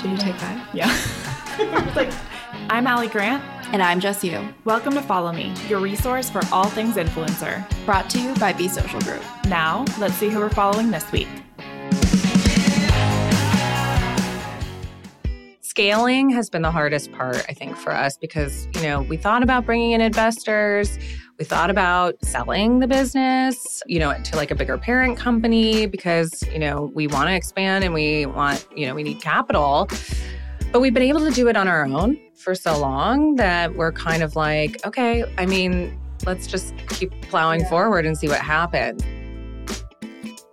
Should you take that? Yeah. like, I'm Ali Grant. And I'm Jess Yoo. Welcome to Follow Me, your resource for all things influencer. Brought to you by Be Social Group. Now, let's see who we're following this week. Scaling has been the hardest part, I think, for us because, you know, we thought about bringing in investors. We thought about selling the business, you know, to like a bigger parent company because, you know, we want to expand and we want, you know, we need capital. But we've been able to do it on our own for so long that we're kind of like, okay, I mean, let's just keep plowing yeah. forward and see what happens.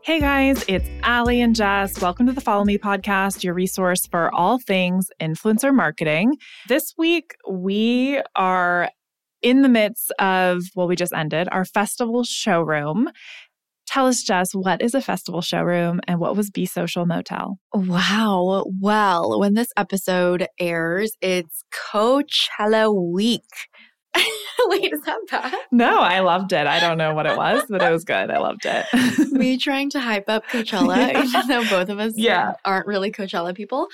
Hey guys, it's Ali and Jess. Welcome to the Follow Me podcast, your resource for all things influencer marketing. This week, we are in the midst of, well, we just ended our festival showroom. Tell us, Jess, what is a festival showroom and what was Be Social Motel? Wow. Well, when this episode airs, it's Coachella week. Wait, is that bad? No, I loved it. I don't know what it was, but it was good. I loved it. Me trying to hype up Coachella, even though both of us yeah. aren't really Coachella people.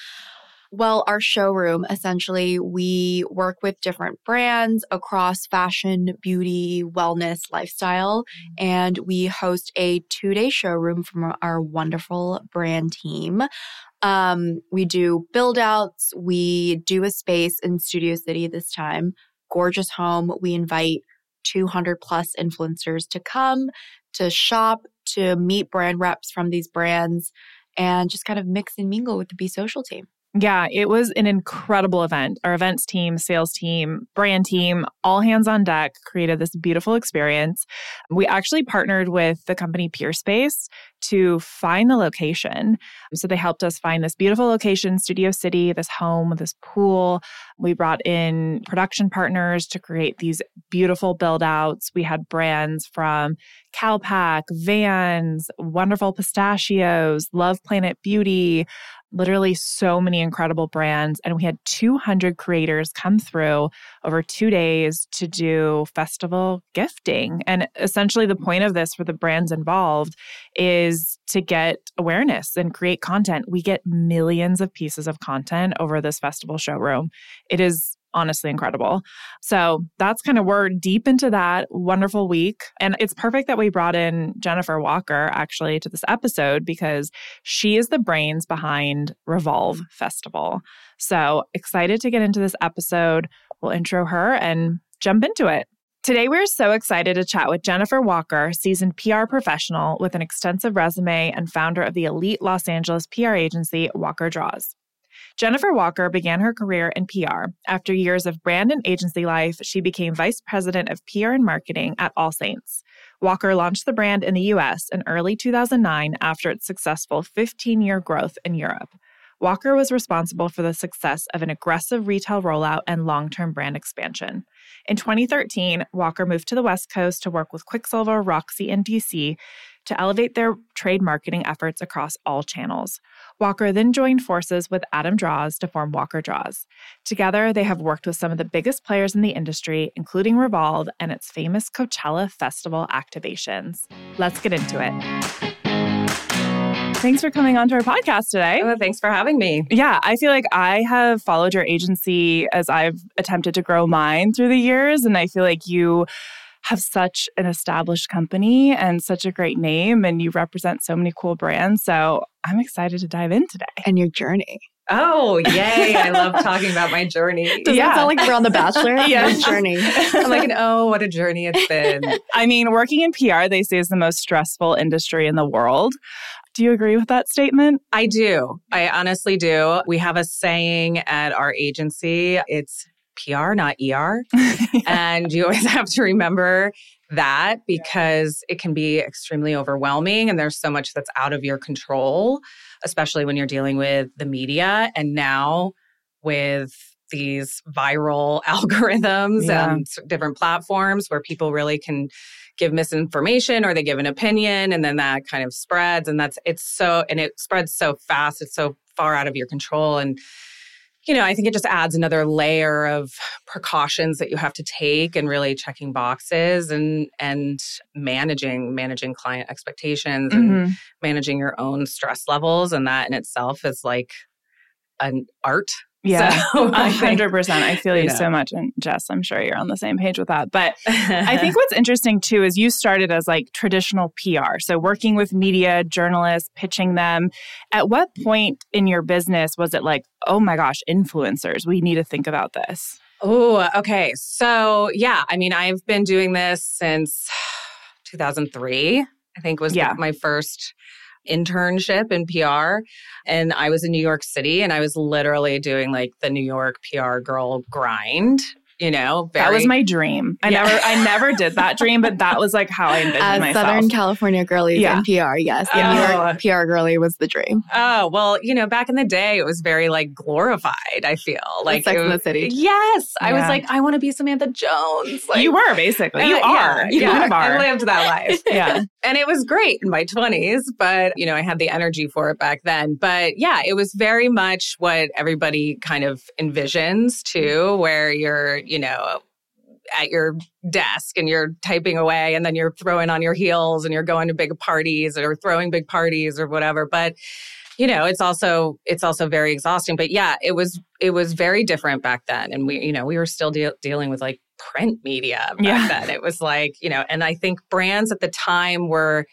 Well, our showroom essentially, we work with different brands across fashion, beauty, wellness, lifestyle, mm-hmm. and we host a two day showroom from our wonderful brand team. Um, we do build outs, we do a space in Studio City this time, gorgeous home. We invite 200 plus influencers to come, to shop, to meet brand reps from these brands, and just kind of mix and mingle with the Be Social team. Yeah, it was an incredible event. Our events team, sales team, brand team, all hands on deck created this beautiful experience. We actually partnered with the company Peerspace to find the location. So they helped us find this beautiful location, Studio City, this home, this pool. We brought in production partners to create these beautiful build outs. We had brands from CALPAK, Vans, Wonderful Pistachios, Love Planet Beauty, literally so many incredible brands. And we had 200 creators come through over two days to do festival gifting. And essentially, the point of this for the brands involved is to get awareness and create content. We get millions of pieces of content over this festival showroom. It is honestly incredible. So that's kind of we're deep into that wonderful week. And it's perfect that we brought in Jennifer Walker actually to this episode because she is the brains behind Revolve Festival. So excited to get into this episode. We'll intro her and jump into it. Today, we're so excited to chat with Jennifer Walker, seasoned PR professional with an extensive resume and founder of the elite Los Angeles PR agency, Walker Drawas. Jennifer Walker began her career in PR. After years of brand and agency life, she became vice president of PR and marketing at All Saints. Walker launched the brand in the US in early 2009 after its successful 15 year growth in Europe. Walker was responsible for the success of an aggressive retail rollout and long term brand expansion. In 2013, Walker moved to the West Coast to work with Quiksilver, Roxy, and DC to elevate their trade marketing efforts across all channels. Walker then joined forces with Adam Drawas to form Walker Drawas. Together, they have worked with some of the biggest players in the industry, including Revolve and its famous Coachella Festival activations. Let's get into it. Thanks for coming on to our podcast today. Oh, thanks for having me. Yeah, I feel like I have followed your agency as I've attempted to grow mine through the years. And I feel like you have such an established company and such a great name, and you represent so many cool brands. So I'm excited to dive in today. And your journey. Oh, yay. I love talking about my journey. Does yeah. that sound like we're on The Bachelor? yeah. journey. I'm like, oh, what a journey it's been. I mean, working in PR, they say is the most stressful industry in the world. Do you agree with that statement? I do. I honestly do. We have a saying at our agency. It's PR, not ER. yeah. And you always have to remember that because it can be extremely overwhelming and there's so much that's out of your control, especially when you're dealing with the media. And now with these viral algorithms yeah. and different platforms where people really can give misinformation or they give an opinion and then that kind of spreads and that's it's so and it spreads so fast it's so far out of your control. And you know, I think it just adds another layer of precautions that you have to take and really checking boxes and and managing managing client expectations mm-hmm. and managing your own stress levels. And that in itself is like an art yeah, hundred percent. I feel you, you know. so much, and Jess, I'm sure you're on the same page with that. But I think what's interesting too is you started as like traditional PR, so working with media, journalists, pitching them. At what point in your business was it like, oh my gosh, influencers? We need to think about this. Oh, okay. So yeah, I mean, I've been doing this since 2003. I think was yeah. my first internship in PR. And I was in New York City and I was literally doing like the New York PR girl grind you know very, that was my dream. I yeah. never i never did that dream but that was like how i envisioned As myself. Southern california girlies yeah. in pr yes. Oh. new york oh. pr girly was the dream. Oh well you know back in the day it was very like glorified i feel. Like Sex in the City. Yes. Yeah. i was like i want to be samantha jones. Like, you were basically. You uh, are. You yeah, are. i lived that life. Yeah. And it was great in my 20s but you know i had the energy for it back then. But yeah it was very much what everybody kind of envisions too where you're you know, at your desk and you're typing away and then you're throwing on your heels and you're going to big parties or throwing big parties or whatever but you know it's also it's also very exhausting but yeah it was it was very different back then and we you know we were still de- dealing with like print media back yeah. then it was like you know and i think brands at the time were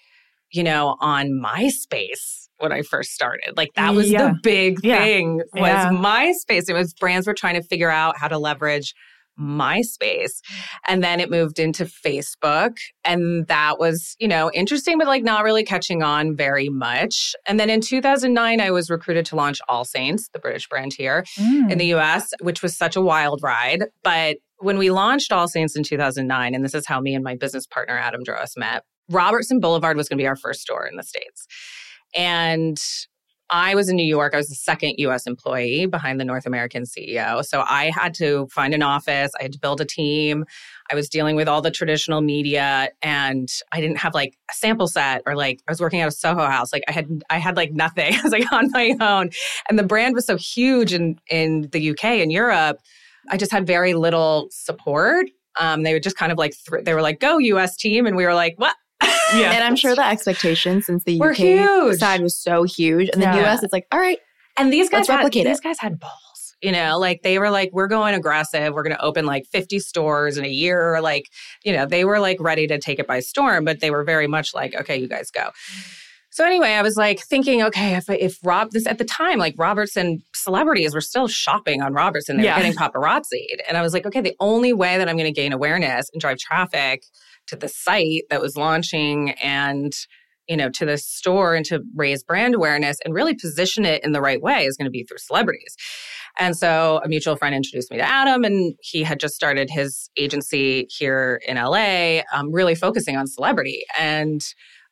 you know on myspace when I first started. Like that was yeah. the big thing yeah. was yeah. MySpace. It was brands were trying to figure out how to leverage MySpace. And then it moved into Facebook. And that was, you know, interesting, but like not really catching on very much. And then in 2009, I was recruited to launch All Saints, the British brand here mm. in the US, which was such a wild ride. But when we launched All Saints in 2009, and this is how me and my business partner, Adam Drawas, met, Robertson Boulevard was going to be our first store in the States. And I was in New York. I was the second US employee behind the North American CEO. So I had to find an office, I had to build a team. I was dealing with all the traditional media and I didn't have like a sample set or like I was working out of Soho House. Like I had I had like nothing. I was like on my own. And the brand was so huge in in the UK and Europe. I just had very little support. Um, they would just kind of like th- they were like, "Go US team," and we were like, "What? Yeah. And I'm sure the expectation since the UK huge. side was so huge. And yeah. the US, it's like, all right. And these guys had, These guys had balls. You know, like they were like, we're going aggressive. We're going to open like 50 stores in a year. Like, you know, they were like ready to take it by storm, but they were very much like, okay, you guys go. So anyway, I was like thinking, okay, if if Rob this at the time, like Robertson celebrities were still shopping on Robertson, they yeah. were getting paparazzi, and I was like, okay, the only way that I'm going to gain awareness and drive traffic to the site that was launching and you know to the store and to raise brand awareness and really position it in the right way is going to be through celebrities. And so a mutual friend introduced me to adam and he had just started his agency here in la um, really focusing on celebrity and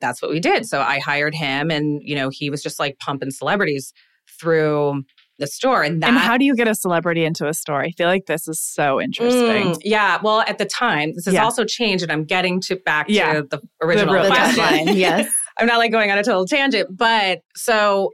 that's what we did. So i hired him and you know he was just like pumping celebrities through the store. And, that, and how do you get a celebrity into a store? I feel like this is so interesting. Mm, yeah. Well, at the time, this has yeah. also changed, and I'm getting to back yeah. to the original the yes. I'm not like going on a total tangent, but so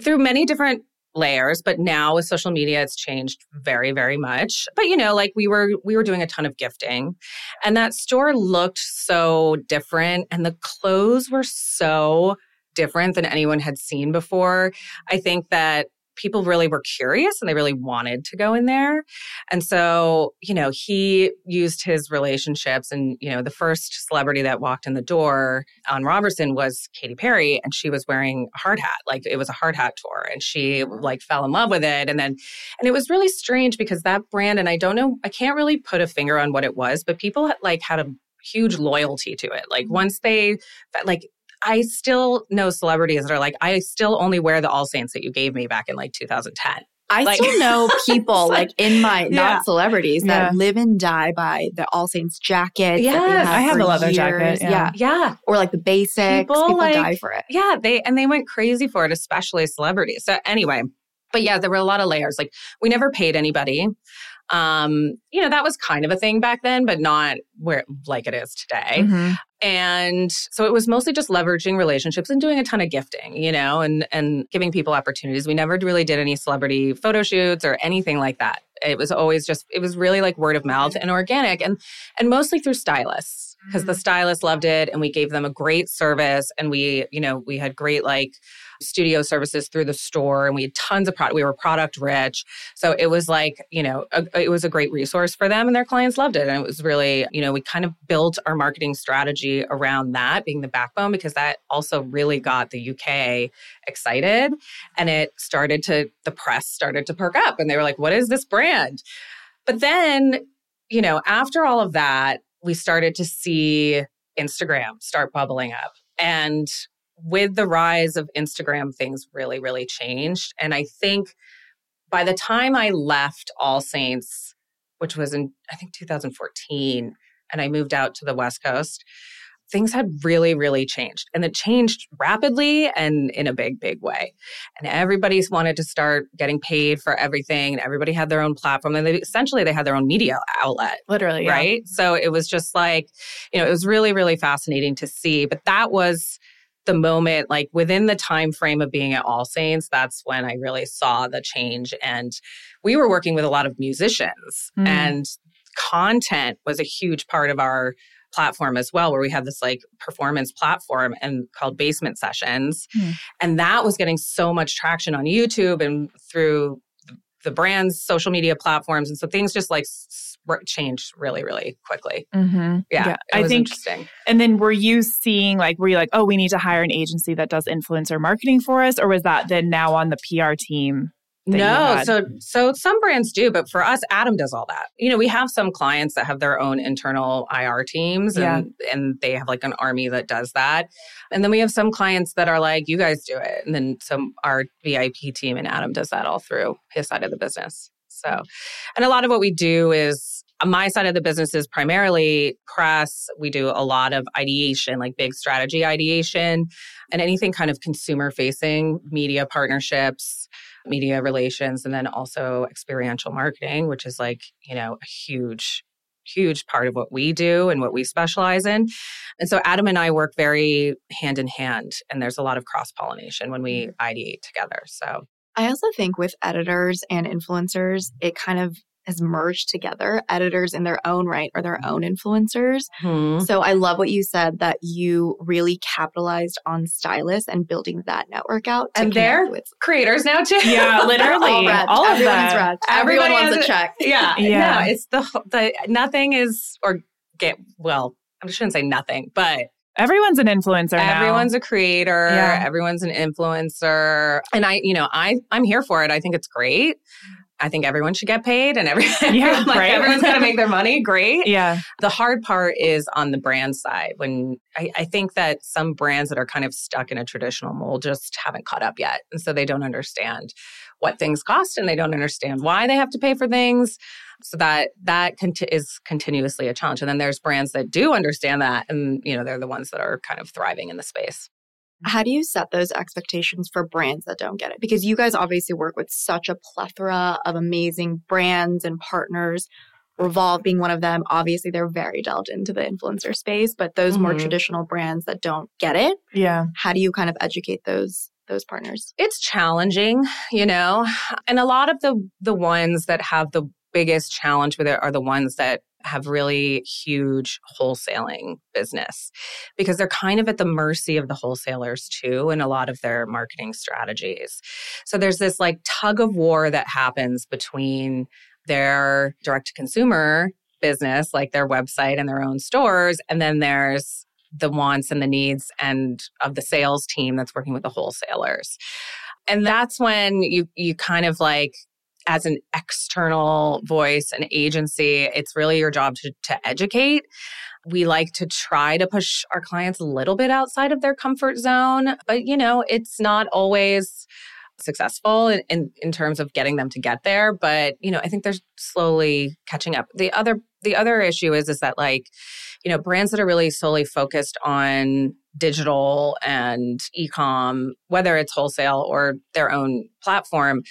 through many different layers but now with social media it's changed very very much but you know like we were we were doing a ton of gifting and that store looked so different and the clothes were so different than anyone had seen before i think that people really were curious and they really wanted to go in there. And so, you know, he used his relationships. And, you know, the first celebrity that walked in the door on Robertson was Katy Perry, and she was wearing a hard hat. Like it was a hard hat tour, and she like fell in love with it. And then, and it was really strange because that brand, and I don't know, I can't really put a finger on what it was, but people like had a huge loyalty to it. Like mm-hmm. once they like I still know celebrities that are like, I still only wear the All Saints that you gave me back in like 2010. I like, still know people like, like, in my yeah. not celebrities that yeah. live and die by the All Saints jacket. Yeah, I have a leather years. jacket. Yeah. yeah. yeah, or like the basics. People, people like, die for it. Yeah, they and they went crazy for it, especially celebrities. So anyway, but yeah, there were a lot of layers. Like we never paid anybody. Um, you know, that was kind of a thing back then, but not where like it is today. Mm-hmm. And so it was mostly just leveraging relationships and doing a ton of gifting, you know, and and giving people opportunities. We never really did any celebrity photo shoots or anything like that. It was always just it was really like word of mouth and organic and and mostly through stylists because mm-hmm. the stylists loved it and we gave them a great service and we, you know, we had great like studio services through the store and we had tons of product. We were product rich. So it was like, you know, a, it was a great resource for them and their clients loved it. And it was really, you know, we kind of built our marketing strategy around that being the backbone because that also really got the UK excited. And it started to, the press started to perk up and they were like, what is this brand? But then, you know, after all of that, we started to see Instagram start bubbling up. And with the rise of Instagram, things really, really changed. And I think by the time I left All Saints, which was in, I think, 2014, and I moved out to the West Coast, things had really, really changed. And it changed rapidly and in a big, big way. And everybody wanted to start getting paid for everything. And everybody had their own platform. And they, essentially, they had their own media outlet. Literally. Right. Yeah. So it was just like, you know, it was really, really fascinating to see. But that was the moment like within the time frame of being at all saints that's when i really saw the change and we were working with a lot of musicians mm. and content was a huge part of our platform as well where we had this like performance platform and called basement sessions mm. and that was getting so much traction on youtube and through the brand's social media platforms and so things just like changed really really quickly mm-hmm. yeah, yeah. i think and then were you seeing like were you like oh we need to hire an agency that does influencer marketing for us or was that then now on the pr team no, so so some brands do, but for us, Adam does all that. You know, we have some clients that have their own internal IR teams and yeah. and they have like an army that does that. And then we have some clients that are like, you guys do it. And then some our VIP team and Adam does that all through his side of the business. So and a lot of what we do is my side of the business is primarily press. We do a lot of ideation, like big strategy ideation, and anything kind of consumer facing media partnerships media relations, and then also experiential marketing, which is like, you know, a huge huge part of what we do and what we specialize in. And so Adam and I work very hand in hand, and there's a lot of cross pollination when we mm-hmm. ideate together. So I also think with editors and influencers, it kind of has merged together. Editors in their own right are their own influencers. Mm-hmm. So I love what you said that you really capitalized on stylists and building that network out. And they're with creators now too. Yeah, literally. all, all of that. Everyone wants a check. Yeah. yeah. No, it's the, the nothing is or get well, I shouldn't say nothing, but Everyone's an influencer. Everyone's now. a creator. Yeah. Everyone's an influencer. And I, you know, I I'm here for it. I think it's great. I think everyone should get paid and every, yeah, like right? everyone's got to make their money. Great. Yeah. The hard part is on the brand side. When I, I, think that some brands that are kind of stuck in a traditional mold just haven't caught up yet. And so they don't understand what things cost and they don't understand why they have to pay for things. So that that conti- is continuously a challenge. And then there's brands that do understand that and you know they're the ones that are kind of thriving in the space. How do you set those expectations for brands that don't get it? Because you guys obviously work with such a plethora of amazing brands and partners. Revolve being one of them. Obviously, they're very delved into the influencer space, but those mm-hmm. more traditional brands that don't get it, yeah. How do you kind of educate those those partners? It's challenging, you know, and a lot of the the ones that have the biggest challenge with it are the ones that have really huge wholesaling business because they're kind of at the mercy of the wholesalers too in a lot of their marketing strategies. So there's this like tug of war that happens between their direct to consumer business, like their website and their own stores, and then there's the wants and the needs and of the sales team that's working with the wholesalers. And that's when you you kind of like as an external voice, an agency, it's really your job to, to educate. We like to try to push our clients a little bit outside of their comfort zone, but you know, it's not always successful in, in, in terms of getting them to get there. But, you know, I think they're slowly catching up. The other the other issue is is that like, you know, brands that are really solely focused on digital and e-com, whether it's wholesale or their own platform,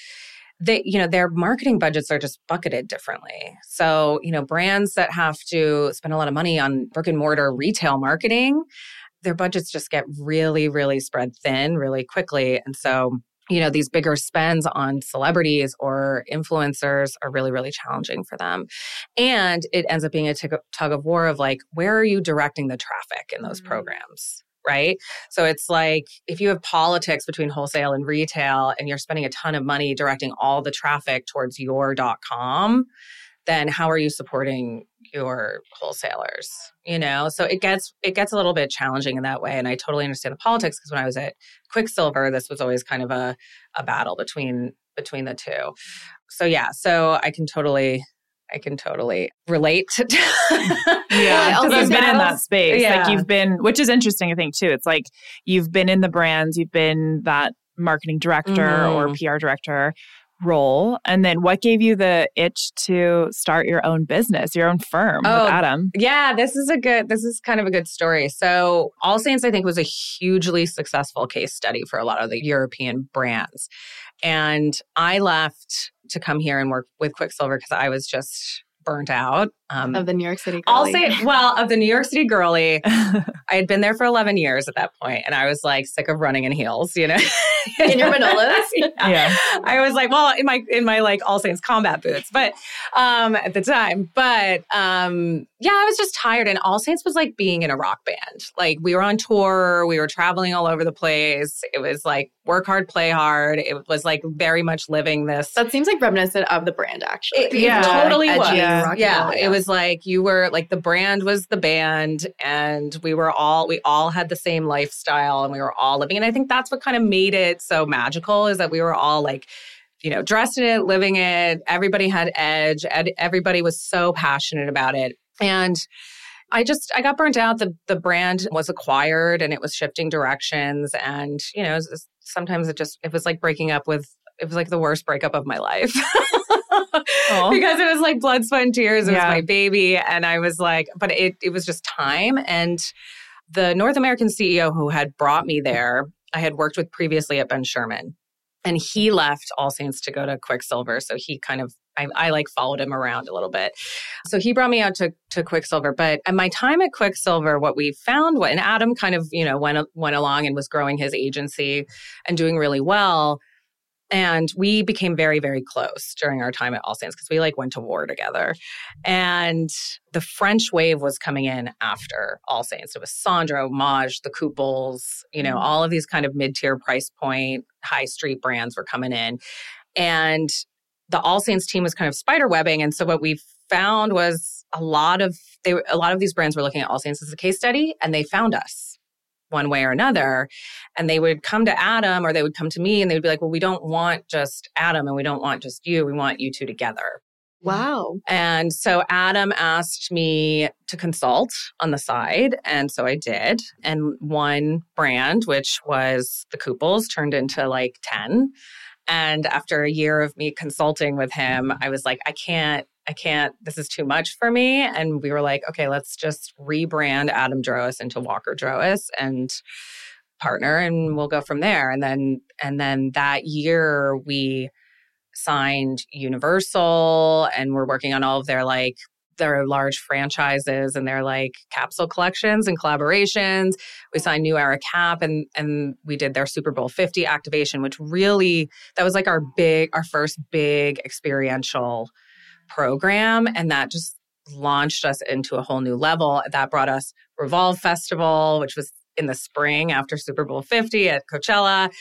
they you know their marketing budgets are just bucketed differently. So you know brands that have to spend a lot of money on brick and mortar retail marketing their budgets just get really really spread thin really quickly. And so you know these bigger spends on celebrities or influencers are really really challenging for them. And it ends up being a tug of war of like where are you directing the traffic in those mm-hmm. programs right? So it's like if you have politics between wholesale and retail and you're spending a ton of money directing all the traffic towards your .com, then how are you supporting your wholesalers? You know, so it gets it gets a little bit challenging in that way. And I totally understand the politics because when I was at Quiksilver, this was always kind of a, a battle between between the two. So yeah, so I can totally I can totally relate to. yeah, because you've been in that space. Yeah. Like you've been, which is interesting, I think, too. It's like you've been in the brands, you've been that marketing director mm-hmm. or PR director role. And then what gave you the itch to start your own business, your own firm oh, with Adam? Yeah, this is a good, this is kind of a good story. So, All Saints, I think, was a hugely successful case study for a lot of the European brands. And I left to come here and work with Quiksilver because I was just burnt out. Um, of the New York City girly. I'll say, well, of the New York City girly. I had been there for 11 years at that point, and I was like sick of running in heels, you know? in your Manolos? yeah. yeah. I was like, well, in my, in my like All Saints combat boots, but um, at the time. But um, yeah, I was just tired. And All Saints was like being in a rock band. Like we were on tour, we were traveling all over the place. It was like work hard, play hard. It was like very much living this. That seems like reminiscent of the brand, actually. It, yeah, totally was. Yeah, yeah. it was like you were like the brand was the band, and we were all we all had the same lifestyle, and we were all living. And I think that's what kind of made it so magical is that we were all like you know, dressed in it, living it. Everybody had edge. Ed, everybody was so passionate about it. And I just I got burnt out. The the brand was acquired and it was shifting directions. And, you know, sometimes it just it was like breaking up with it was like the worst breakup of my life. because it was like blood, sweat, and tears. It yeah. was my baby. And I was like, but it it was just time. And the North American CEO who had brought me there, I had worked with previously at Ben Sherman. And he left All Saints to go to Quiksilver. So he kind of I, I, like followed him around a little bit. So he brought me out to, to Quiksilver. But at my time at Quiksilver, what we found, what, and Adam kind of, you know, went, went along and was growing his agency and doing really well. And we became very, very close during our time at All Saints because we like went to war together. And the French wave was coming in after All Saints. It was Sandro, Maje, the Kooples, you know, mm-hmm. all of these kind of mid tier price point, high street brands were coming in. And the All Saints team was kind of spider webbing. And so what we found was a lot of they a lot of these brands were looking at All Saints as a case study and they found us one way or another. And they would come to Adam or they would come to me and they would be like, well, we don't want just Adam and we don't want just you. We want you two together. Wow. And so Adam asked me to consult on the side. And so I did. And one brand, which was the Kooples, turned into like 10. And after a year of me consulting with him, mm-hmm. I was like, I can't, I can't, this is too much for me. And we were like, okay, let's just rebrand Adam Drawas into Walker Drawas and partner and we'll go from there. And then, and then that year we signed Universal and we're working on all of their like their large franchises and their like capsule collections and collaborations. We signed New Era Cap and and we did their Super Bowl 50 activation, which really that was like our big, our first big experiential program. And that just launched us into a whole new level. That brought us Revolve Festival, which was in the spring after Super Bowl 50 at Coachella.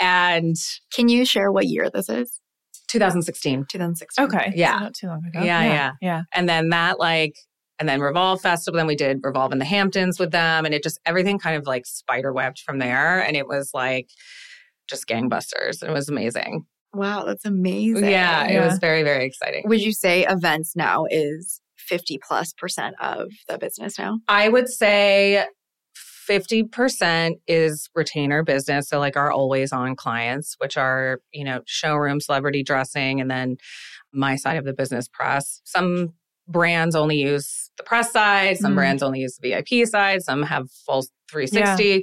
And can you share what year this is? 2016. 2016. Okay. Yeah. not too long ago. Yeah, yeah, yeah. Yeah. And then that like and then Revolve Festival, then we did Revolve in the Hamptons with them. And it just everything kind of like spider webbed from there. And it was like just gangbusters. It was amazing. Wow, that's amazing. Yeah, yeah, it was very, very exciting. Would you say events now is 50 plus percent of the business now? I would say 50% is retainer business. So, like our always on clients, which are, you know, showroom, celebrity dressing, and then my side of the business press. Some brands only use the press side, some mm. brands only use the VIP side, some have full 360. Yeah.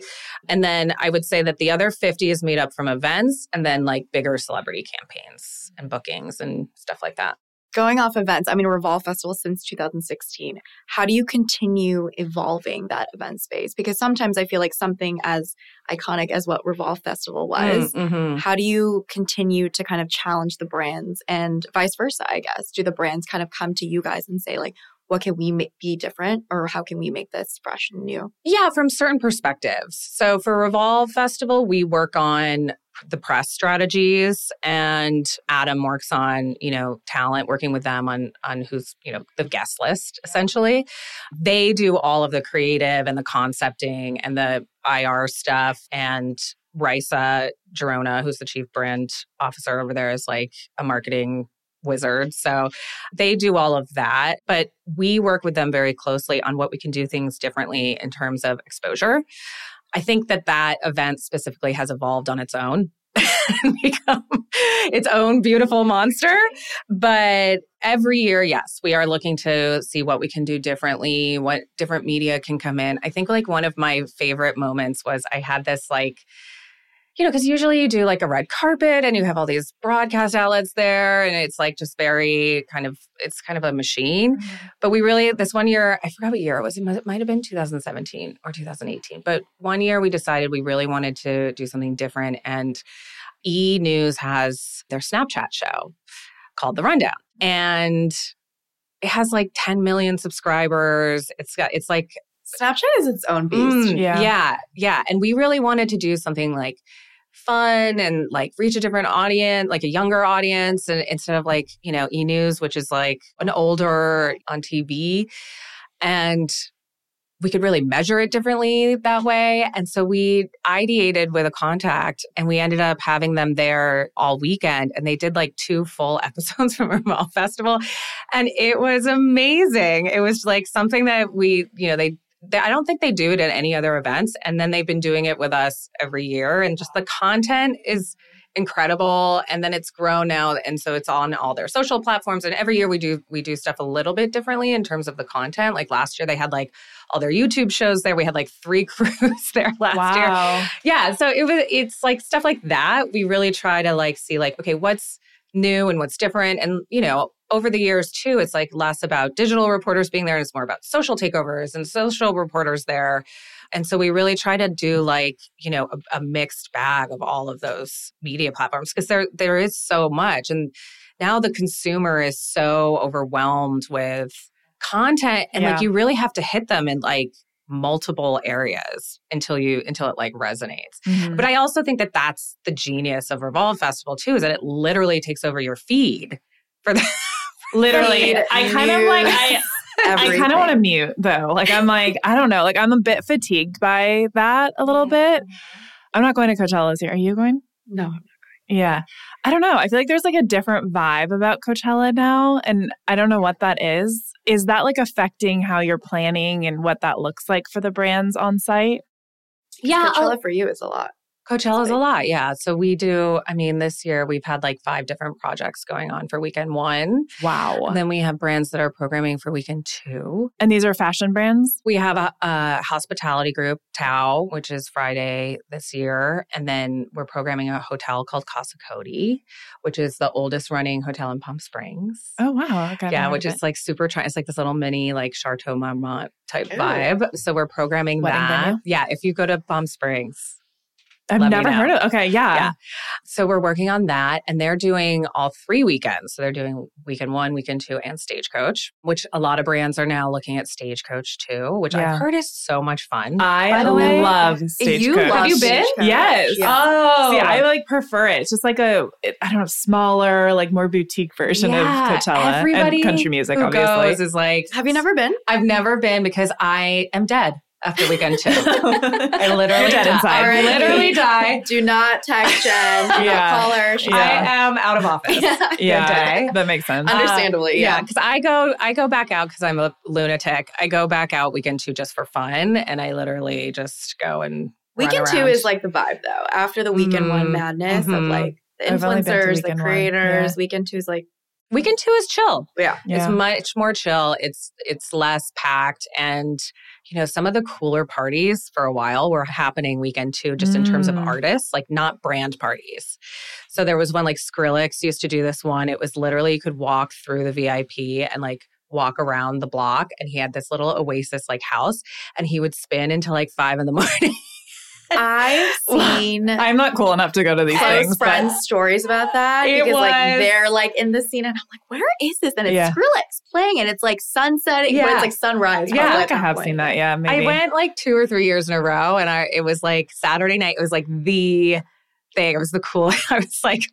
And then I would say that the other 50 is made up from events and then like bigger celebrity campaigns and bookings and stuff like that going off events, I mean, Revolve Festival since 2016. How do you continue evolving that event space? Because sometimes I feel like something as iconic as what Revolve Festival was, mm, mm-hmm. how do you continue to kind of challenge the brands and vice versa, I guess? Do the brands kind of come to you guys and say, like, what can we make, be different or how can we make this fresh and new? Yeah, from certain perspectives. So for Revolve Festival, we work on the press strategies and Adam works on, you know, talent, working with them on on who's, you know, the guest list essentially. They do all of the creative and the concepting and the IR stuff and Raissa Gerona, who's the chief brand officer over there, is like a marketing wizard. So they do all of that. But we work with them very closely on what we can do things differently in terms of exposure. I think that that event specifically has evolved on its own. become its own beautiful monster. But every year, yes, we are looking to see what we can do differently, what different media can come in. I think like one of my favorite moments was I had this like you know, because usually you do like a red carpet and you have all these broadcast outlets there, and it's like just very kind of, it's kind of a machine. Mm-hmm. But we really, this one year, I forgot what year it was. It might have been 2017 or 2018. But one year we decided we really wanted to do something different. And E News has their Snapchat show called The Rundown. And it has like 10 million subscribers. It's got, it's like Snapchat is its own beast. Mm, yeah. Yeah. Yeah. And we really wanted to do something like fun and like reach a different audience, like a younger audience, and instead of like, you know, e news, which is like an older on TV. And we could really measure it differently that way. And so we ideated with a contact and we ended up having them there all weekend. And they did like two full episodes from Revolve Festival. And it was amazing. It was like something that we, you know, they they, I don't think they do it at any other events. And then they've been doing it with us every year. And just the content is incredible and then it's grown now and so it's on all their social platforms and every year we do we do stuff a little bit differently in terms of the content like last year they had like all their youtube shows there we had like three crews there last wow. year yeah so it was it's like stuff like that we really try to like see like okay what's new and what's different. And you know over the years too it's like less about digital reporters being there and it's more about social takeovers and social reporters there. And so we really try to do like you know a, a mixed bag of all of those media platforms because there there is so much. And now the consumer is so overwhelmed with content and yeah. like you really have to hit them in like multiple areas until you until it like resonates mm-hmm. but i also think that that's the genius of revolve festival too is that it literally takes over your feed for the Literally, I kind of like I. I kind of want to mute though. Like I'm like I don't know. Like I'm a bit fatigued by that a little bit. I'm not going to Coachella this year. Are you going? No, I'm not going. Yeah, I don't know. I feel like there's like a different vibe about Coachella now, and I don't know what that is. Is that like affecting how you're planning and what that looks like for the brands on site? Yeah, Coachella I'll, for you is a lot. Coachella is a lot, yeah. So we do, I mean, this year we've had like five different projects going on for weekend one. Wow. And then we have brands that are programming for weekend two. And these are fashion brands? We have a, a hospitality group, Tao, which is Friday this year. And then we're programming a hotel called Casa Cody, which is the oldest running hotel in Palm Springs. Oh, wow. Okay, yeah, which is like super, try- it's like this little mini like Chateau Marmont type Ew. vibe. So we're programming Wedding that. Venue? Yeah, if you go to Palm Springs, I've never heard of. It. Okay, yeah. yeah. So we're working on that, and they're doing all three weekends. So they're doing weekend one, weekend two, and Stagecoach, which a lot of brands are now looking at Stagecoach too, which yeah. I've heard is so much fun. I by the way, love Stagecoach. You love Have you been? Yes. Yeah. Oh, see, I like prefer it. It's just like a I don't know, smaller, like more boutique version yeah. of Coachella Everybody and country music. Obviously, goes is like. Have you never been? I've never been because I am dead after weekend two. I literally dead inside. I literally die. Do not text Jen. Do yeah. not call her. yeah. I am out of office. yeah, yeah that makes sense. Understandably, uh, yeah. Because I go, I go back out because I'm a lunatic. I go back out weekend two just for fun, and I literally just go and. Weekend two is like the vibe though. After the weekend mm-hmm. one madness mm-hmm. of like the influencers, the creators, yeah. weekend two is like Weekend two is chill. Yeah. It's much more chill. It's it's less packed and you know, some of the cooler parties for a while were happening weekend two, just mm. in terms of mm. artists, like not brand parties. So there was one like Skrillex used to do this one. It was literally you could walk through the VIP and like walk around the block and he had this little oasis like house and he would spin until like five in the morning I've seen. I'm not cool enough to go to these things. Friends' stories about that it because was, like they're like in the scene, and I'm like, where is this? And it's Yeah. Skrillex playing, and it's like sunset, but Yeah. it's like sunrise. Yeah, I probably think I have point. seen that. Yeah, maybe. I went like two or three years in a row, and I it was like Saturday night. It was like the thing. It was the cool. I was like,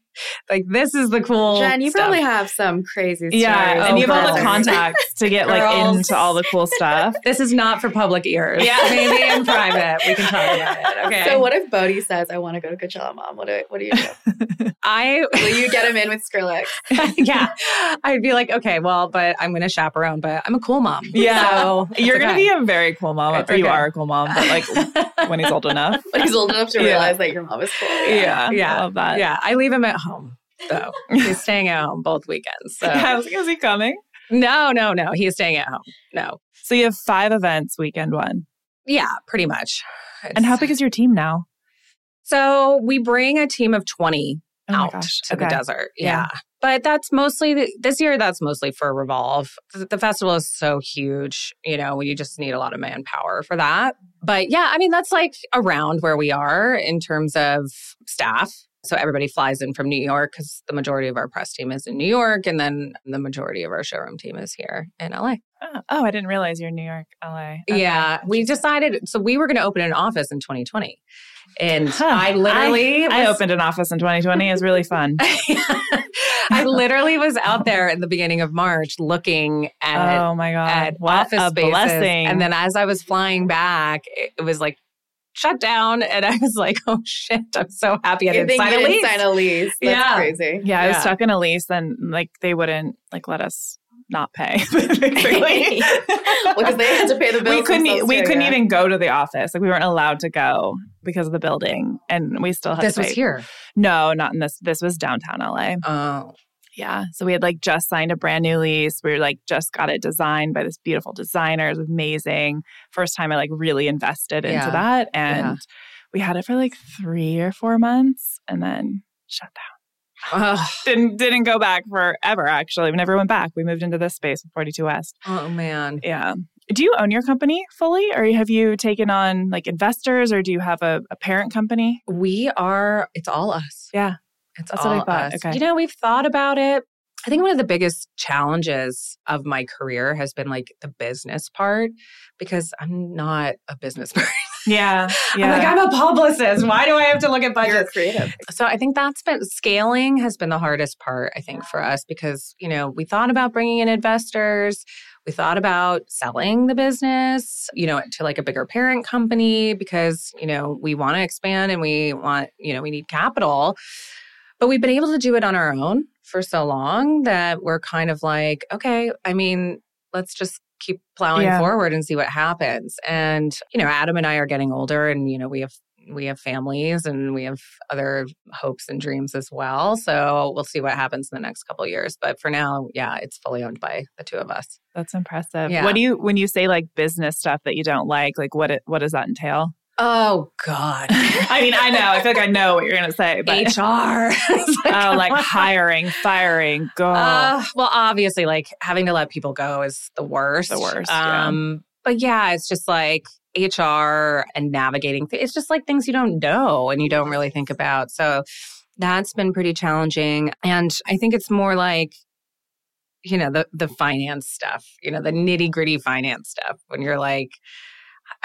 like this is the cool. Jen, you stuff. probably have some crazy stories. Yeah, and Oh, you have all the contacts to get like Girls. into all the cool stuff. This is not for public ears. Yeah. maybe in private we can talk about it. Okay. So what if Bodie says, "I want to go to Coachella, Mom"? What do what do you do? I Will you get him in with Skrillex? yeah, I'd be like, okay, well, but I'm going to chaperone, but I'm a cool mom. Yeah. So You're gonna okay. be a very cool mom, It's you okay. are a cool mom, but like when he's old enough. When he's old enough to Yeah. realize that your mom is cool. Yeah, Yeah. I love that. yeah, I leave him at home though. He's staying at home both weekends. So I was like, is he coming? no, no, no, he's staying at home. No, So you have five events weekend one. yeah, pretty much. And how big is your team now? So we bring a team of 20 Oh out gosh. to Okay. the desert. Yeah. Yeah. But that's mostly the, this year, that's mostly for Revolve. The, the festival is so huge, you know, you just need a lot of manpower for that. But yeah, I mean, that's like around where we are in terms of staff. So everybody flies in from New York because the majority of our press team is in New York. And then the majority of our showroom team is here in LA. Oh, oh, I didn't realize you're in New York, LA. Okay. Yeah. We decided, so we were going to open an office in 2020. And Huh. I literally I was- opened an office in 2020. It was really fun. I literally was out there in the beginning of March looking at, oh my god! at what office a spaces. blessing! And then as I was flying back, it was like shut down. And I was like, oh shit, I'm so happy I didn't sign a lease. sign a lease? That's Yeah. crazy. yeah, I was stuck in a lease, and like they wouldn't like let us not pay. Basically, Well, because they had to pay the bills. we couldn't. We too, couldn't yeah. even go to the office. Like we weren't allowed to go because of the building, and we still had this to was here. No, not in this. This was downtown LA. Oh, Yeah. So we had like just signed a brand new lease. We were like just got it designed by this beautiful designer. It was amazing. First time I like really invested into Yeah. that. And Yeah. we had it for like three or four months and then shut down. Ugh. Didn't didn't go back forever actually. We never went back. We moved into this space with 42 West. oh man. Yeah. Do you own your company fully or have you taken on like investors or do you have a, a parent company? We are. It's all us. Yeah. It's That's all what I thought. us. Okay. You know, we've thought about it. I think one of the biggest challenges of my career has been like the business part because I'm not a business person. Yeah. Yeah. I'm like, I'm a publicist. Why do I have to look at You're budgets? creative. So I think that's been scaling has been the hardest part, I think, for us because, you know, we thought about bringing in investors. We thought about selling the business, you know, to like a bigger parent company because, you know, we want to expand and we want, you know, we need capital. But we've been able to do it on our own for so long that we're kind of like, okay, I mean, let's just keep plowing Yeah. forward and see what happens. And, you know, Adam and I are getting older and, you know, we have we have families and we have other hopes and dreams as well. So we'll see what happens in the next couple of years. But for now, yeah, it's fully owned by the two of us. That's impressive. Yeah. What do you when you say like business stuff that you don't like? Like what it, what does that entail? Oh God. I mean, I know. I feel like I know what you're gonna say, but HR. It's oh, like hiring, firing, go. Uh, well, obviously, like having to let people go is the worst. The worst, yeah. Um, but yeah, it's just like HR and navigating. Th- it's just like things you don't know and you don't really think about. So that's been pretty challenging. And I think it's more like, you know, the the finance stuff. You know, the nitty gritty finance stuff. When you're like,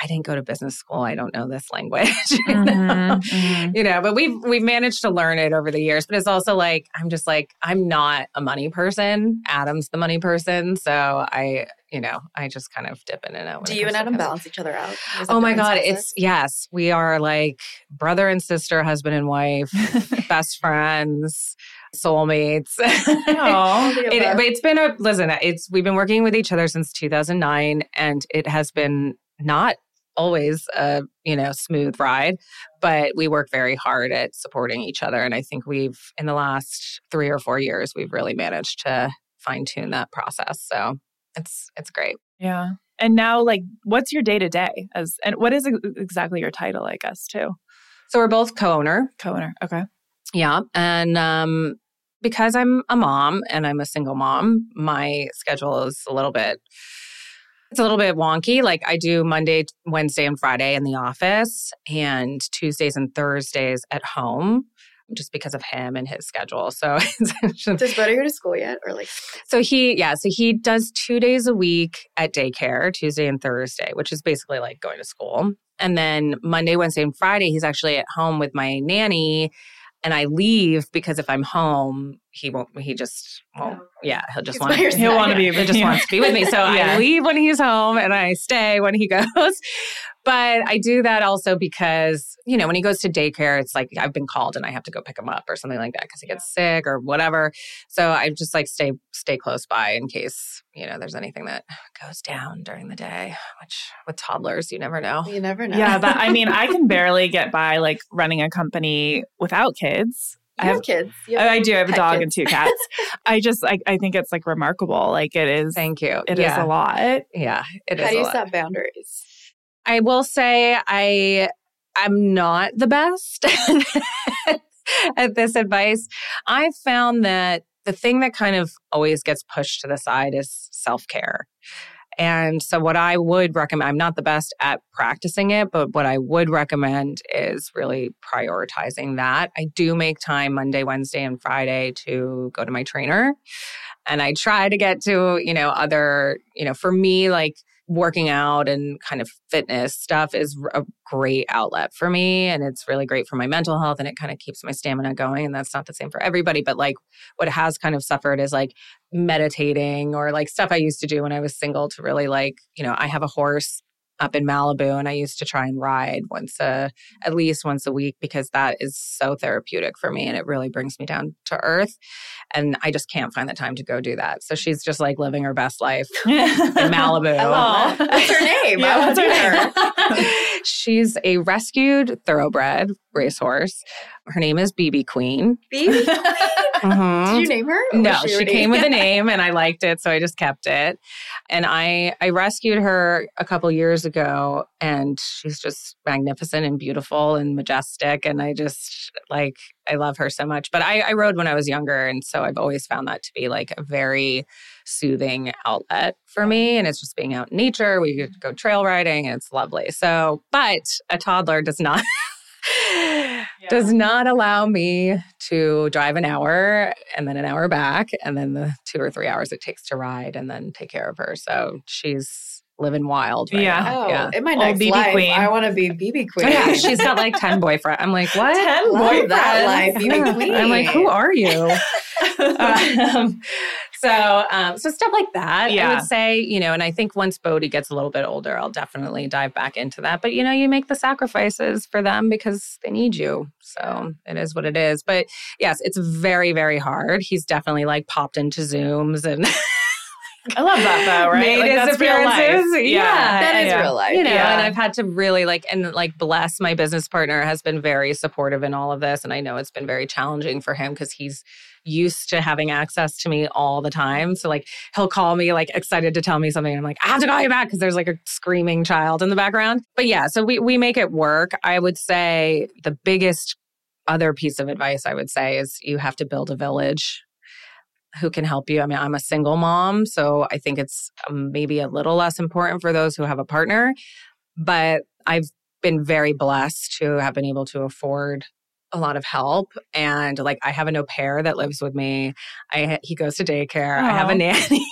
I didn't go to business school. I don't know this language. you know? Mhm, mhm. you know but we've we've managed to learn it over the years but it's also like i'm just like i'm not a money person adam's the money person so i you know i just kind of dip in and out Do you and Adam balance each other out? Oh my god it's yes we are like brother and sister husband and wife best friends soulmates Aw. It, but it's been a listen it's we've been working with each other since 2009 and it has been not always a you know smooth ride but we work very hard at supporting each other and i think we've in the last three or four years we've really managed to fine tune that process so it's it's great Yeah. And now, like, what's your day to day? As and what is exactly your title? I guess too. so we're both co-owner Co-owner. Okay. Yeah. And um, because I'm a mom and I'm a single mom, my schedule is a little bit it's a little bit wonky. Like I do Monday, Wednesday, and Friday in the office, and Tuesdays and Thursdays at home just because of him and his schedule. So does Buddy go to school yet, or like? So he, yeah, so he does two days a week at daycare, Tuesday and Thursday, which is basically like going to school. And then Monday, Wednesday, and Friday, he's actually at home with my nanny. And I leave because if I'm home, he won't. He just won't. Oh. Yeah, he'll just want. To, he'll want to be. He just wants to be with me. So yeah. I leave when he's home, and I stay when he goes. But I do that also because, you know, when he goes to daycare, it's like I've been called and I have to go pick him up or something like that because he gets sick or whatever. So I just like stay stay close by in case, you know, there's anything that goes down during the day, which with toddlers, you never know. You never know. Yeah, but I mean, I can barely get by like running a company without kids. You I have kids. Have I do. I have a dog kids. and two cats. I just, I, I think it's like remarkable. Like it is. Thank you. It yeah. is a lot. Yeah. It How do you set boundaries? I will say I I'm not the best at this advice. I found that the thing that kind of always gets pushed to the side is self-care. And so, what I would recommend, I'm not the best at practicing it, but what I would recommend is really prioritizing that. I do make time Monday, Wednesday, and Friday to go to my trainer. And I try to get to, you know, other, you know, for me, like working out and kind of fitness stuff is a great outlet for me and it's really great for my mental health and it kind of keeps my stamina going and that's not the same for everybody but like what has kind of suffered is like meditating or like stuff I used to do when I was single to really like you know I have a horse up in Malibu and I used to try and ride once a at least once a week because that is so therapeutic for me and it really brings me down to earth and I just can't find the time to go do that. So she's just like living her best life in Malibu. What's her name? yeah, what's her name? She's a rescued thoroughbred racehorse. Her name is BB Queen. BB Queen? Mm-hmm. Did you name her? No, she, she came with a name and I liked it, so I just kept it. And I I rescued her a couple years ago and she's just magnificent and beautiful and majestic. And I just like I love her so much. But I, I rode when I was younger, and so I've always found that to be like a very soothing outlet for me. And it's just being out in nature. We go trail riding, and it's lovely. So, but a toddler does not yeah. does not allow me to drive an hour and then an hour back and then the two or three hours it takes to ride and then take care of her. So she's living wild right yeah. Now. Oh, yeah. In my next BB life, Queen. I want to be BB Queen. yeah, she's got like 10 boyfriends. I'm like, what? 10 boyfriends? That life, BB Queen. I'm like, who are you? um, so, um, so stuff like that. Yeah. I would say, you know, and I think once Bodhi gets a little bit older, I'll definitely dive back into that. But you know, you make the sacrifices for them because they need you. So it is what it is. But yes, it's very, very hard. He's definitely like popped into Zooms and. I love that though, right? Made like, his appearances. Yeah. yeah. That is yeah. real life. You know, yeah. and I've had to really like and like bless my business partner has been very supportive in all of this. And I know it's been very challenging for him because he's used to having access to me all the time. So like he'll call me like excited to tell me something. And I'm like, I have to call you back because there's like a screaming child in the background. But yeah, so we we make it work. I would say the biggest other piece of advice I would say is you have to build a village who can help you. I mean, I'm a single mom, so I think it's um, maybe a little less important for those who have a partner, but I've been very blessed to have been able to afford a lot of help and like I have an au pair that lives with me. I he goes to daycare. I have a nanny.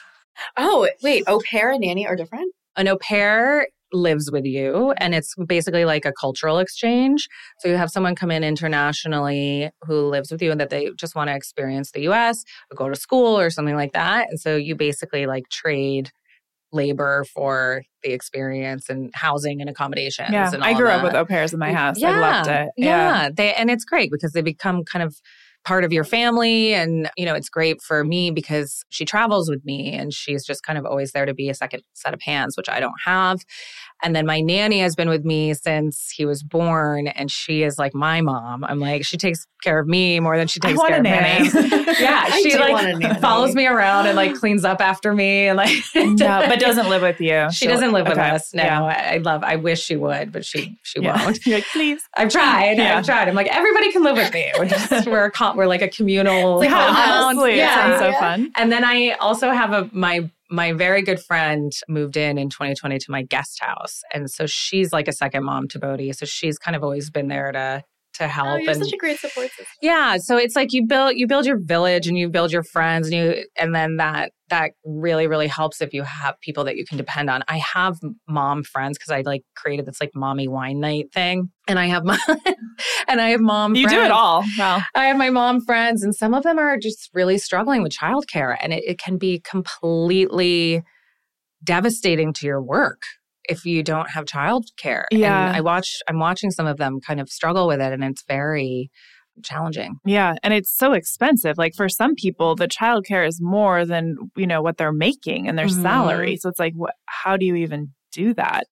oh, wait, au pair and nanny are different? An au pair lives with you and it's basically like a cultural exchange so you have someone come in internationally who lives with you and that they just want to experience the US or go to school or something like that and so you basically like trade labor for the experience and housing and accommodations yeah and I grew up with au pairs in my house yeah, I loved it yeah, yeah. They, and it's great because they become kind of part of your family. And, you know, it's great for me because she travels with me and she's just kind of always there to be a second set of hands, which I don't have. And then my nanny has been with me since he was born, and she is like my mom. I'm like, she takes care of me more than she takes care of nanny. him. yeah, she like follows me around and like cleans up after me, and like no, but doesn't live with you. She doesn't live okay. with us. No, yeah. I love. I wish she would, but she she yeah. won't. You're like, please. I've tried. Yeah. I've tried. I'm like, everybody can live with me. We're just we're a, we're like a communal. Like, honestly, yeah, sounds so fun. And then I also have a my my very good friend moved in in 2020 to my guest house. And so she's like a second mom to Bodhi. So she's kind of always been there to to oh, help. Oh, you're and, such a great support system. Yeah. So it's like you build you build your village and you build your friends and you and then that that really really helps if you have people that you can depend on. I have mom friends because I like created this like mommy wine night thing, and I have my and I have mom. You friends. do it all. Wow. I have my mom friends, and some of them are just really struggling with childcare, and it, it can be completely devastating to your work if you don't have childcare. Yeah. And I watch I'm watching some of them kind of struggle with it and it's very challenging. Yeah, and it's so expensive. Like for some people the childcare is more than, you know, what they're making and their mm-hmm. salary. So it's like what how do you even do that?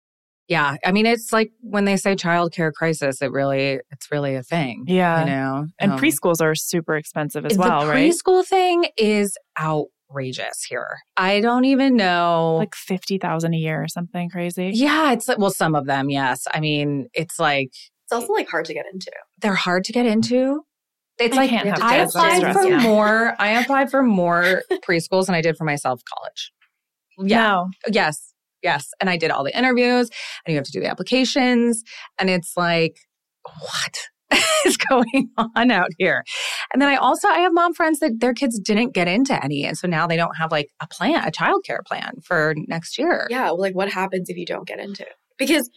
Yeah, I mean it's like when they say childcare crisis, it really it's really a thing. Yeah. You know. And um, preschools are super expensive as well, right? preschool thing is out outrageous here. I don't even know. Like 50,000 a year or something crazy. Yeah, it's like, well, some of them, yes. I mean, it's like. It's also like hard to get into. They're hard to get into. It's I like I applied for more. I applied for more preschools than I did for myself college. Yeah. No. Yes. Yes. And I did all the interviews and you have to do the applications. And it's like, what? is going on out here. And then I also I have mom friends that their kids didn't get into any, and so now they don't have like a plan, a childcare plan for next year. Yeah, well, like what happens if you don't get into? It? Because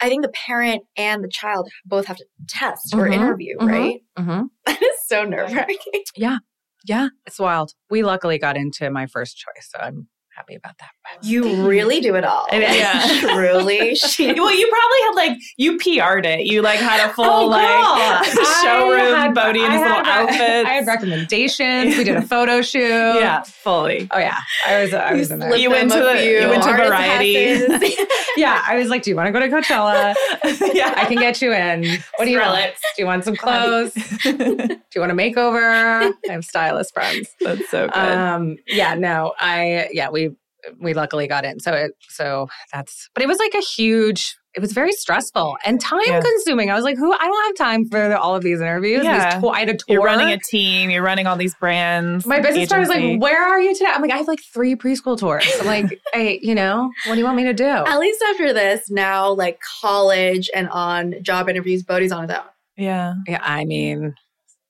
I think the parent and the child both have to test or mm-hmm, interview, mm-hmm, right? Mm-hmm. That is so nerve wracking. Yeah, yeah, it's wild. We luckily got into my first choice, so I'm happy about that. You really do it all. Yeah. Truly. She, well, you probably had like, you PR'd it. You like had a full oh, like showroom, had, Bodhi in his little outfits. I had recommendations. We did a photo shoot. Yeah, fully. Oh yeah. I was, I was in there. You went to, the, you went to Variety. yeah. I was like, do you want to go to Coachella? yeah. I can get you in. What do you want? Do you want some clothes? do you want a makeover? I have stylist friends. That's so good. Um, yeah, no, I, yeah, we, we luckily got in. So it so that's but it was like a huge it was very stressful and time yeah. consuming. I was like, who I don't have time for all of these interviews. Yeah. These to- I had a tour. You're running a team, you're running all these brands. My business partner was like, Where are you today? I'm like, I have like three preschool tours. I'm like, hey, you know, what do you want me to do? At least after this, now like college and on job interviews, Bodhi's on his own. Yeah. Yeah. I mean,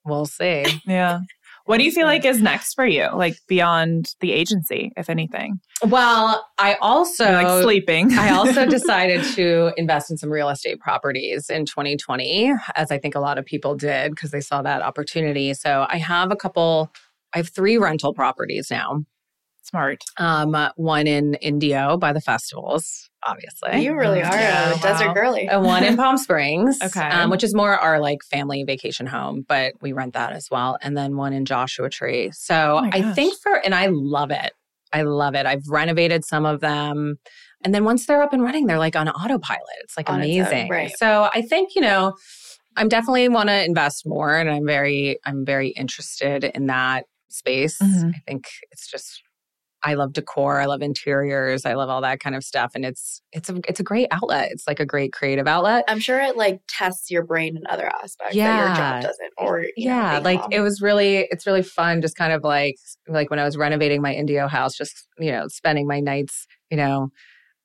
we'll see. yeah. What do you feel like is next for you, like beyond the agency, if anything? Well, I also You're like sleeping. I also decided to invest in some real estate properties in 2020, as I think a lot of people did because they saw that opportunity. So I have a couple. I have three rental properties now. Smart. Um, one in Indio by the festivals, obviously. You really are yeah, a wow. desert girly. And one in Palm Springs, okay, um, which is more our like family vacation home, but we rent that as well. And then one in Joshua Tree. So oh I think for and I love it. I love it. I've renovated some of them. And then once they're up and running, they're like on autopilot. It's like on amazing. Own, right. So I think, you know, I'm definitely want to invest more and I'm very I'm very interested in that space. Mm-hmm. I think it's just I love decor, I love interiors, I love all that kind of stuff and it's it's a it's a great outlet. It's like a great creative outlet. I'm sure it like tests your brain in other aspects yeah. that your job doesn't or Yeah, know, like it was really it's really fun just kind of like like when I was renovating my Indio house just, you know, spending my nights, you know,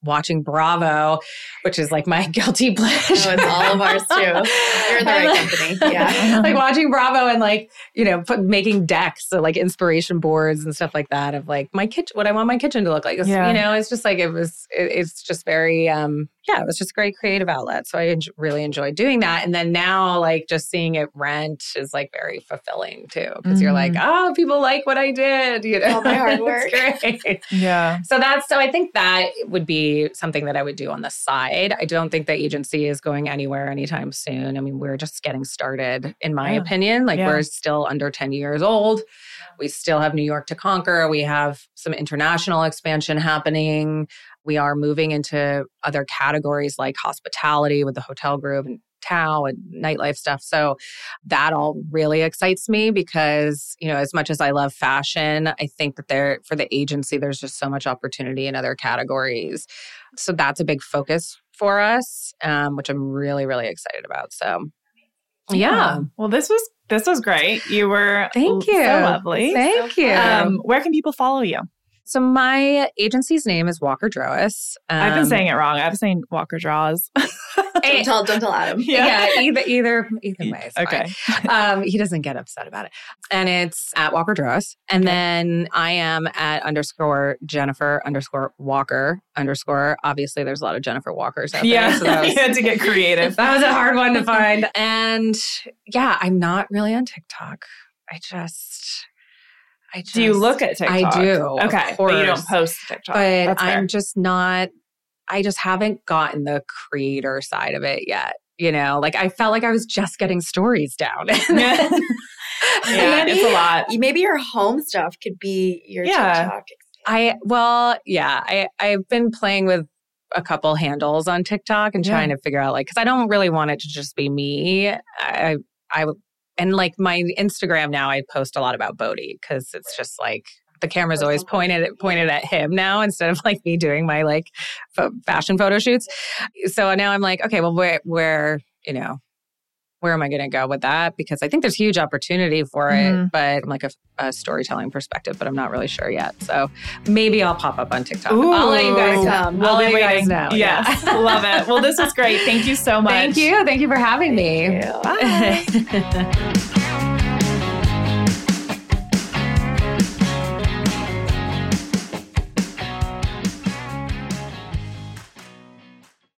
watching Bravo, which is like my guilty pleasure. Oh, it's all of ours too. You're in the right company. Yeah. like watching Bravo and like, you know, put, making decks, so like inspiration boards and stuff like that of like my kitchen, what I want my kitchen to look like. Yeah. You know, it's just like, it was, it, it's just very, um, yeah, it was just a great creative outlet. So I en- really enjoyed doing that. And then now, like, just seeing it rent is like very fulfilling too, because mm-hmm. you're like, mm-hmm. oh, people like what I did, you know, all my hard work. great. Yeah. So that's, so I think that would be something that I would do on the side. I don't think the agency is going anywhere anytime soon. I mean, we're just getting started, in my yeah. opinion. Like, yeah. we're still under 10 years old. We still have New York to conquer. We have some international expansion happening. We are moving into other categories like hospitality with the hotel group and Tao and nightlife stuff. So that all really excites me because, you know, as much as I love fashion, I think that there for the agency, there's just so much opportunity in other categories. So that's a big focus for us, um, which I'm really, really excited about. So yeah. yeah. Well, this was this was great. You were thank you, so lovely. Thank you. Um, where can people follow you? So my agency's name is Walker Drawas. Um, I've been saying it wrong. I've been saying Walker Draws. don't tell, don't tell Adam. Yeah, yeah either either either way. okay. Um, he doesn't get upset about it, and it's at Walker Drawas, and okay. then I am at underscore Jennifer underscore Walker underscore. Obviously, there's a lot of Jennifer Walkers out yeah. there. So was, you had to get creative. that was a hard one to find, and yeah, I'm not really on TikTok. I just just, do you look at TikTok? I do. Okay. But you don't post TikTok. But I'm just not, I just haven't gotten the creator side of it yet. You know, like I felt like I was just getting stories down. yeah, maybe, it's a lot. Maybe your home stuff could be your yeah. TikTok. I, well, yeah, I, I've been playing with a couple handles on TikTok and trying to figure out like, cause I don't really want it to just be me. I, I and like my Instagram now, I post a lot about Bodhi because it's just like the camera's always pointed pointed at him now instead of like me doing my like fashion photo shoots. So now I'm like, okay, well, where where you know where am I going to go with that? Because I think there's huge opportunity for it, mm-hmm. but like a, a, storytelling perspective, but I'm not really sure yet. So maybe I'll pop up on TikTok. Ooh, I'll let you guys come. We'll I'll let you guys know. Yes, yeah. love it. Well, this was great. Thank you so much. Thank you. Thank you for having Thank me. Bye.